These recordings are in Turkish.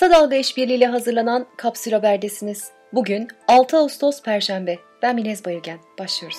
Kısa Dalga işbirliğiyle hazırlanan Kapsül Haber'desiniz. Bugün 6 Ağustos Perşembe. Ben Minez Bayırgen. Başlıyoruz.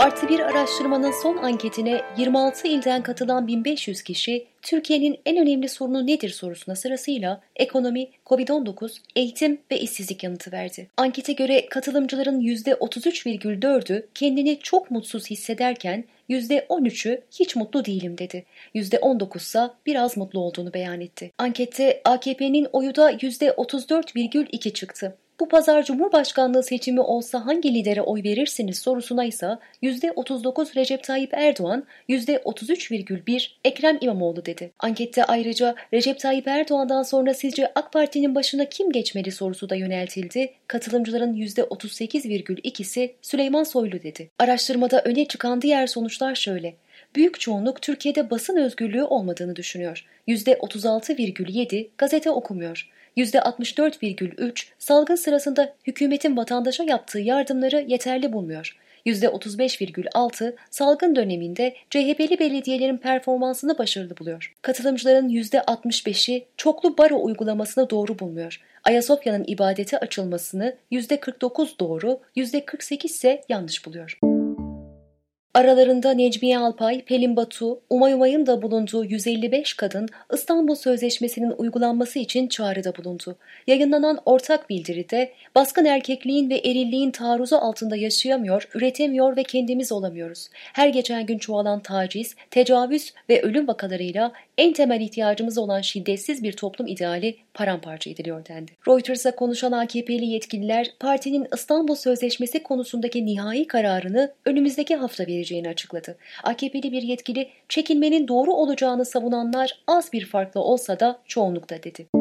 Artı bir araştırmanın son anketine 26 ilden katılan 1500 kişi Türkiye'nin en önemli sorunu nedir sorusuna sırasıyla ekonomi, Covid-19, eğitim ve işsizlik yanıtı verdi. Ankete göre katılımcıların %33,4'ü kendini çok mutsuz hissederken %13'ü hiç mutlu değilim dedi. %19 ise biraz mutlu olduğunu beyan etti. Ankette AKP'nin oyu da %34,2 çıktı. Bu pazar Cumhurbaşkanlığı seçimi olsa hangi lidere oy verirsiniz sorusuna ise %39 Recep Tayyip Erdoğan, %33,1 Ekrem İmamoğlu dedi. Ankette ayrıca Recep Tayyip Erdoğan'dan sonra sizce AK Parti'nin başına kim geçmeli sorusu da yöneltildi. Katılımcıların %38,2'si Süleyman Soylu dedi. Araştırmada öne çıkan diğer sonuçlar şöyle. Büyük çoğunluk Türkiye'de basın özgürlüğü olmadığını düşünüyor. %36,7 gazete okumuyor. %64,3 salgın sırasında hükümetin vatandaşa yaptığı yardımları yeterli bulmuyor. %35,6 salgın döneminde CHP'li belediyelerin performansını başarılı buluyor. Katılımcıların %65'i çoklu baro uygulamasını doğru bulmuyor. Ayasofya'nın ibadete açılmasını %49 doğru, %48 ise yanlış buluyor. Aralarında Necmiye Alpay, Pelin Batu, Umay Umay'ın da bulunduğu 155 kadın İstanbul Sözleşmesi'nin uygulanması için çağrıda bulundu. Yayınlanan ortak bildiride baskın erkekliğin ve erilliğin taarruzu altında yaşayamıyor, üretemiyor ve kendimiz olamıyoruz. Her geçen gün çoğalan taciz, tecavüz ve ölüm vakalarıyla en temel ihtiyacımız olan şiddetsiz bir toplum ideali paramparça ediliyor dendi. Reuters'a konuşan AKP'li yetkililer partinin İstanbul Sözleşmesi konusundaki nihai kararını önümüzdeki hafta vereceğini açıkladı. AKP'li bir yetkili çekilmenin doğru olacağını savunanlar az bir farklı olsa da çoğunlukta dedi.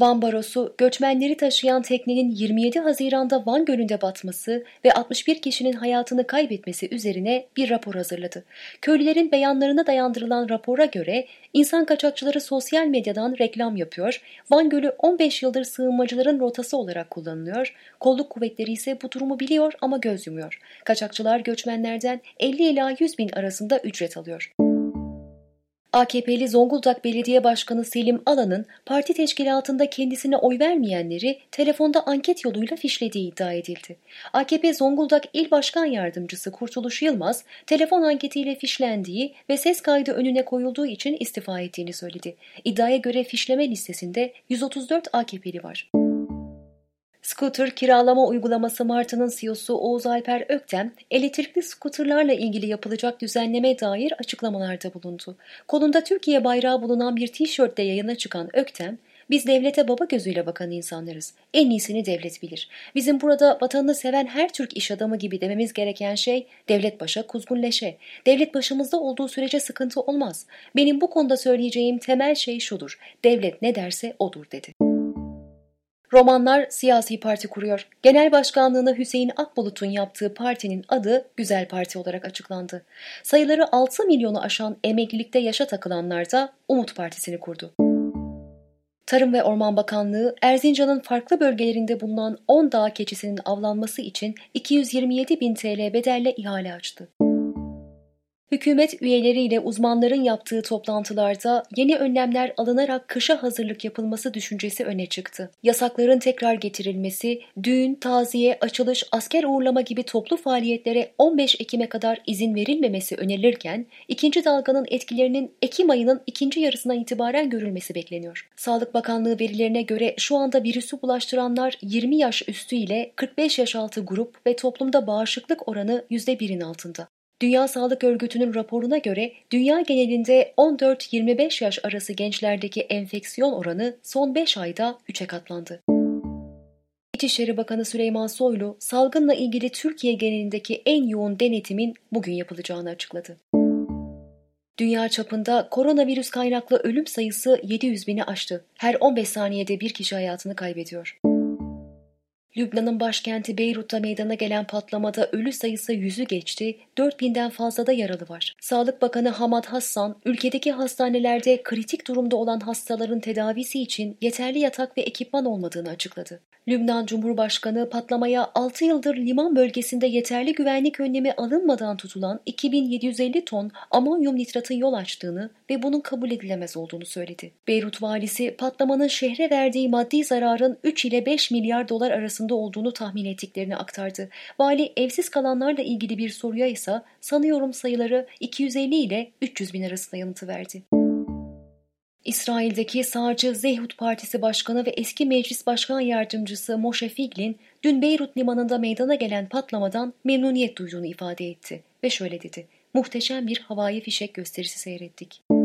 Van Barosu, göçmenleri taşıyan teknenin 27 Haziran'da Van Gölü'nde batması ve 61 kişinin hayatını kaybetmesi üzerine bir rapor hazırladı. Köylülerin beyanlarına dayandırılan rapora göre insan kaçakçıları sosyal medyadan reklam yapıyor, Van Gölü 15 yıldır sığınmacıların rotası olarak kullanılıyor, kolluk kuvvetleri ise bu durumu biliyor ama göz yumuyor. Kaçakçılar göçmenlerden 50 ila 100 bin arasında ücret alıyor. AKP'li Zonguldak Belediye Başkanı Selim Alan'ın parti teşkilatında kendisine oy vermeyenleri telefonda anket yoluyla fişlediği iddia edildi. AKP Zonguldak İl Başkan Yardımcısı Kurtuluş Yılmaz, telefon anketiyle fişlendiği ve ses kaydı önüne koyulduğu için istifa ettiğini söyledi. İddiaya göre fişleme listesinde 134 AKP'li var. Scooter kiralama uygulaması Martı'nın CEO'su Oğuz Alper Öktem, elektrikli scooterlarla ilgili yapılacak düzenleme dair açıklamalarda bulundu. Kolunda Türkiye bayrağı bulunan bir tişörtle yayına çıkan Öktem, biz devlete baba gözüyle bakan insanlarız. En iyisini devlet bilir. Bizim burada vatanını seven her Türk iş adamı gibi dememiz gereken şey devlet başa kuzgun leşe. Devlet başımızda olduğu sürece sıkıntı olmaz. Benim bu konuda söyleyeceğim temel şey şudur. Devlet ne derse odur dedi. Romanlar siyasi parti kuruyor. Genel başkanlığını Hüseyin Akbulut'un yaptığı partinin adı Güzel Parti olarak açıklandı. Sayıları 6 milyonu aşan emeklilikte yaşa takılanlar da Umut Partisi'ni kurdu. Tarım ve Orman Bakanlığı Erzincan'ın farklı bölgelerinde bulunan 10 dağ keçisinin avlanması için 227 bin TL bedelle ihale açtı. Hükümet üyeleriyle uzmanların yaptığı toplantılarda yeni önlemler alınarak kışa hazırlık yapılması düşüncesi öne çıktı. Yasakların tekrar getirilmesi, düğün, taziye, açılış, asker uğurlama gibi toplu faaliyetlere 15 Ekim'e kadar izin verilmemesi önerilirken, ikinci dalganın etkilerinin Ekim ayının ikinci yarısından itibaren görülmesi bekleniyor. Sağlık Bakanlığı verilerine göre şu anda virüsü bulaştıranlar 20 yaş üstü ile 45 yaş altı grup ve toplumda bağışıklık oranı %1'in altında. Dünya Sağlık Örgütü'nün raporuna göre dünya genelinde 14-25 yaş arası gençlerdeki enfeksiyon oranı son 5 ayda 3'e katlandı. İçişleri Bakanı Süleyman Soylu, salgınla ilgili Türkiye genelindeki en yoğun denetimin bugün yapılacağını açıkladı. Dünya çapında koronavirüs kaynaklı ölüm sayısı 700 bini aştı. Her 15 saniyede bir kişi hayatını kaybediyor. Lübnan'ın başkenti Beyrut'ta meydana gelen patlamada ölü sayısı yüzü geçti, 4000'den fazla da yaralı var. Sağlık Bakanı Hamad Hassan, ülkedeki hastanelerde kritik durumda olan hastaların tedavisi için yeterli yatak ve ekipman olmadığını açıkladı. Lübnan Cumhurbaşkanı patlamaya 6 yıldır liman bölgesinde yeterli güvenlik önlemi alınmadan tutulan 2750 ton amonyum nitratın yol açtığını ve bunun kabul edilemez olduğunu söyledi. Beyrut valisi patlamanın şehre verdiği maddi zararın 3 ile 5 milyar dolar arasında olduğunu tahmin ettiklerini aktardı. Vali evsiz kalanlarla ilgili bir soruya ise sanıyorum sayıları 250 ile 300 bin arasında yanıtı verdi. İsrail'deki sağcı Zehut Partisi Başkanı ve eski Meclis Başkan Yardımcısı Moshe Figlin, dün Beyrut limanında meydana gelen patlamadan memnuniyet duyduğunu ifade etti ve şöyle dedi. Muhteşem bir havai fişek gösterisi seyrettik.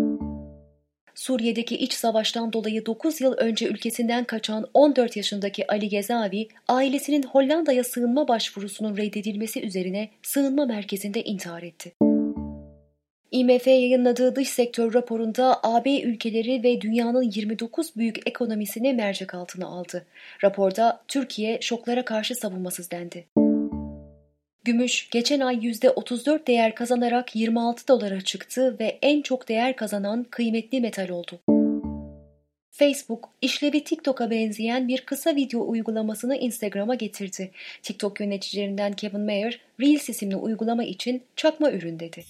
Suriye'deki iç savaştan dolayı 9 yıl önce ülkesinden kaçan 14 yaşındaki Ali Gezavi, ailesinin Hollanda'ya sığınma başvurusunun reddedilmesi üzerine sığınma merkezinde intihar etti. IMF yayınladığı dış sektör raporunda AB ülkeleri ve dünyanın 29 büyük ekonomisini mercek altına aldı. Raporda Türkiye şoklara karşı savunmasız dendi. Gümüş geçen ay %34 değer kazanarak 26 dolara çıktı ve en çok değer kazanan kıymetli metal oldu. Facebook, işlevi TikTok'a benzeyen bir kısa video uygulamasını Instagram'a getirdi. TikTok yöneticilerinden Kevin Mayer, Reels isimli uygulama için çakma ürün dedi.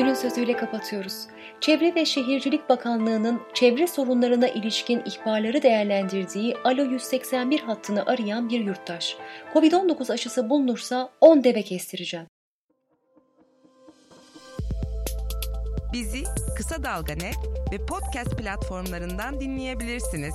Günün sözüyle kapatıyoruz. Çevre ve Şehircilik Bakanlığı'nın çevre sorunlarına ilişkin ihbarları değerlendirdiği Alo 181 hattını arayan bir yurttaş. Covid-19 aşısı bulunursa 10 deve kestireceğim. Bizi Kısa Dalga ve podcast platformlarından dinleyebilirsiniz.